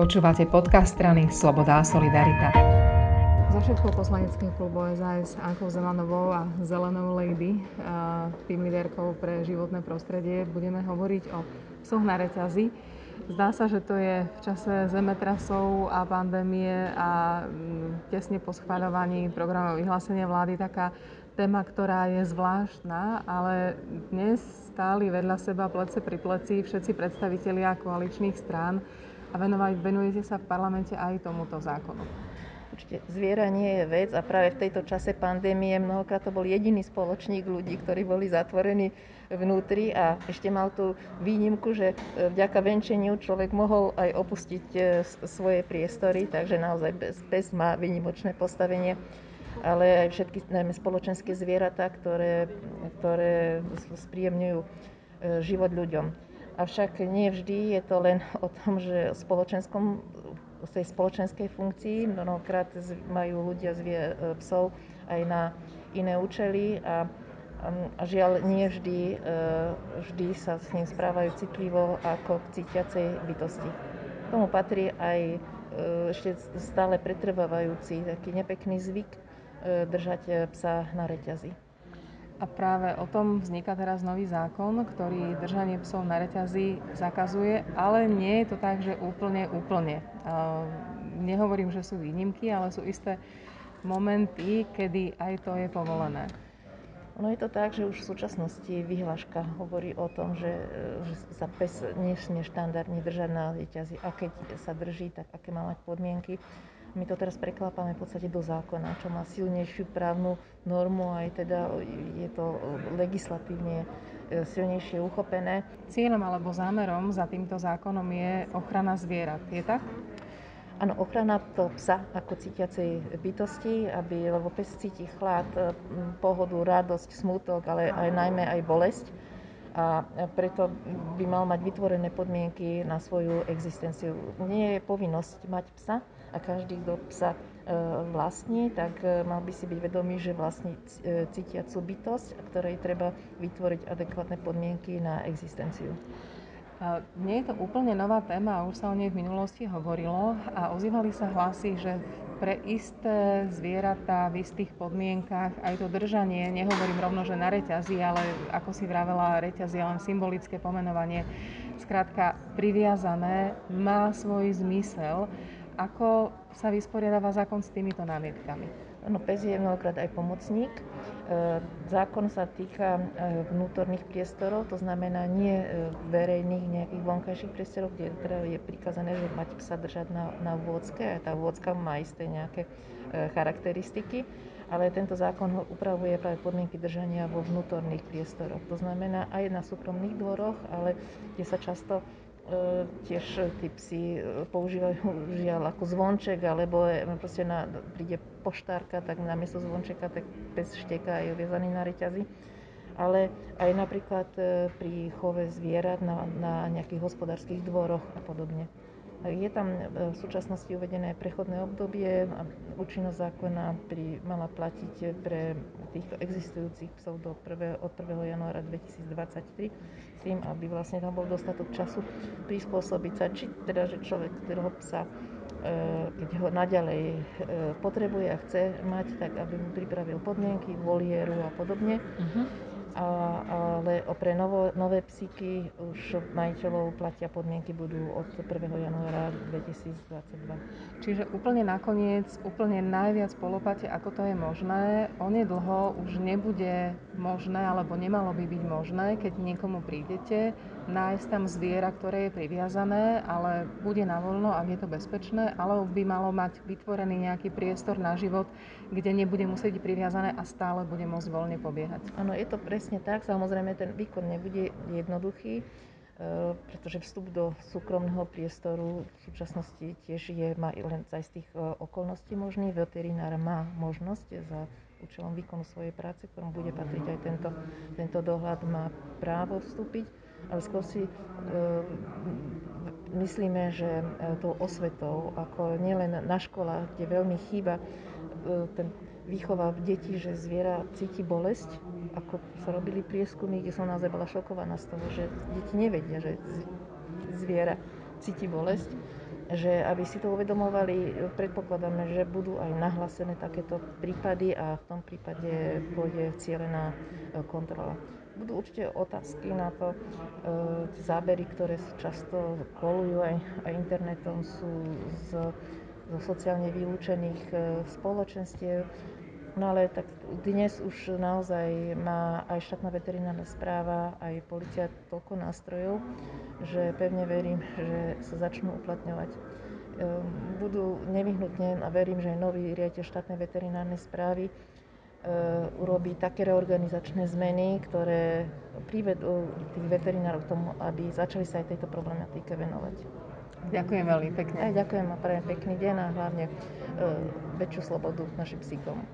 Počúvate podcast strany Sloboda a Solidarita. Zo všetkou poslaneckým klubu SAS Ankou Zemanovou a Zelenou Lady, tým líderkou pre životné prostredie, budeme hovoriť o psoch na reťazi. Zdá sa, že to je v čase zemetrasov a pandémie a mm, tesne po schváľovaní programov vyhlásenia vlády taká téma, ktorá je zvláštna, ale dnes stáli vedľa seba plece pri pleci všetci predstavitelia koaličných strán a venovať, venujete sa v parlamente aj tomuto zákonu. Určite zviera nie je vec a práve v tejto čase pandémie mnohokrát to bol jediný spoločník ľudí, ktorí boli zatvorení vnútri a ešte mal tú výnimku, že e, vďaka venčeniu človek mohol aj opustiť e, svoje priestory, takže naozaj pes má výnimočné postavenie ale aj všetky najmä spoločenské zvieratá, ktoré, ktoré spríjemňujú e, život ľuďom. Avšak nie vždy je to len o tom, že spoločenskom, z tej spoločenskej funkcii, mnohokrát majú ľudia zvie, e, psov aj na iné účely a, a žiaľ nie vždy, e, vždy sa s ním správajú citlivo ako k cítiacej bytosti. K tomu patrí aj e, ešte stále pretrvávajúci taký nepekný zvyk držať psa na reťazi. A práve o tom vzniká teraz nový zákon, ktorý držanie psov na reťazi zakazuje, ale nie je to tak, že úplne, úplne. Nehovorím, že sú výnimky, ale sú isté momenty, kedy aj to je povolené. Ono je to tak, že už v súčasnosti vyhláška hovorí o tom, že, že sa pes nesmie štandardne držať na reťazi a keď sa drží, tak aké má mať podmienky. My to teraz preklápame v podstate do zákona, čo má silnejšiu právnu normu, aj teda je to legislatívne e, silnejšie uchopené. Cieľom alebo zámerom za týmto zákonom je ochrana zvierat, je tak? Áno, ochrana to psa ako cítiacej bytosti, aby, lebo pes cíti chlad, pohodu, radosť, smútok, ale aj najmä aj bolesť a preto by mal mať vytvorené podmienky na svoju existenciu. Nie je povinnosť mať psa a každý, kto psa e, vlastní, tak e, mal by si byť vedomý, že vlastní e, cítiacu bytosť, ktorej treba vytvoriť adekvátne podmienky na existenciu. Nie je to úplne nová téma, už sa o nej v minulosti hovorilo a ozývali sa hlasy, že pre isté zvieratá v istých podmienkach aj to držanie, nehovorím rovno, že na reťazi, ale ako si vravela, reťaz je len symbolické pomenovanie, skrátka priviazané, má svoj zmysel. Ako sa vysporiadáva zákon s týmito námietkami? No, pes je mnohokrát aj pomocník. E, zákon sa týka e, vnútorných priestorov, to znamená nie e, verejných nejakých vonkajších priestorov, kde teda je prikázané, že mať psa držať na, na vôdzke a tá vôdzka má isté nejaké charakteristiky, ale tento zákon upravuje práve podmienky držania vo vnútorných priestoroch. To znamená aj na súkromných dvoroch, ale kde sa často tiež tí psi e, používajú žiaľ ako zvonček, alebo proste na, príde poštárka, tak namiesto zvončeka tak pes šteká a je uviazaný na reťazi. Ale aj napríklad e, pri chove zvierat na, na nejakých hospodárskych dvoroch a podobne. Je tam v súčasnosti uvedené prechodné obdobie a účinnosť zákona pri, mala platiť pre týchto existujúcich psov do 1. od 1. januára 2023 s tým, aby vlastne tam bol dostatok času prispôsobiť sa, či teda, že človek, ktorého psa e, keď ho naďalej e, potrebuje a chce mať, tak aby mu pripravil podmienky, volieru a podobne. Uh-huh ale pre novo, nové psíky už majiteľov platia podmienky budú od 1. januára 2022. Čiže úplne nakoniec, úplne najviac polopate, ako to je možné, onedlho už nebude možné, alebo nemalo by byť možné, keď niekomu prídete, nájsť tam zviera, ktoré je priviazané, ale bude na voľno, ak je to bezpečné, alebo by malo mať vytvorený nejaký priestor na život, kde nebude musieť byť priviazané a stále bude môcť voľne pobiehať. Áno, je to presne tak. Samozrejme, ten výkon nebude jednoduchý, e, pretože vstup do súkromného priestoru v súčasnosti tiež je, má len za istých e, okolností možný. Veterinár má možnosť za účelom výkonu svojej práce, ktorom bude patriť aj tento, tento dohľad, má právo vstúpiť, ale skôr si e, myslíme, že e, tou osvetou, ako nielen na školách, kde veľmi chýba E, ten výchova deti, že zviera cíti bolesť, ako sa robili prieskumy, kde som naozaj bola šokovaná z toho, že deti nevedia, že zviera cíti bolesť, že aby si to uvedomovali, predpokladáme, že budú aj nahlásené takéto prípady a v tom prípade pôjde cieľená kontrola. Budú určite otázky na to, tie zábery, ktoré často kolujú aj, aj internetom, sú z, zo sociálne vylúčených spoločenstiev, No ale tak dnes už naozaj má aj štátna veterinárna správa, aj policia toľko nástrojov, že pevne verím, že sa začnú uplatňovať. Ehm, budú nevyhnutne, a verím, že aj nový riaditeľ štátnej veterinárnej správy urobí také reorganizačné zmeny, ktoré privedú tých veterinárov k tomu, aby začali sa aj tejto problematike venovať. Ďakujem veľmi pekne. Aj ďakujem a prajem pekný deň a hlavne e, väčšiu slobodu našim psíkom.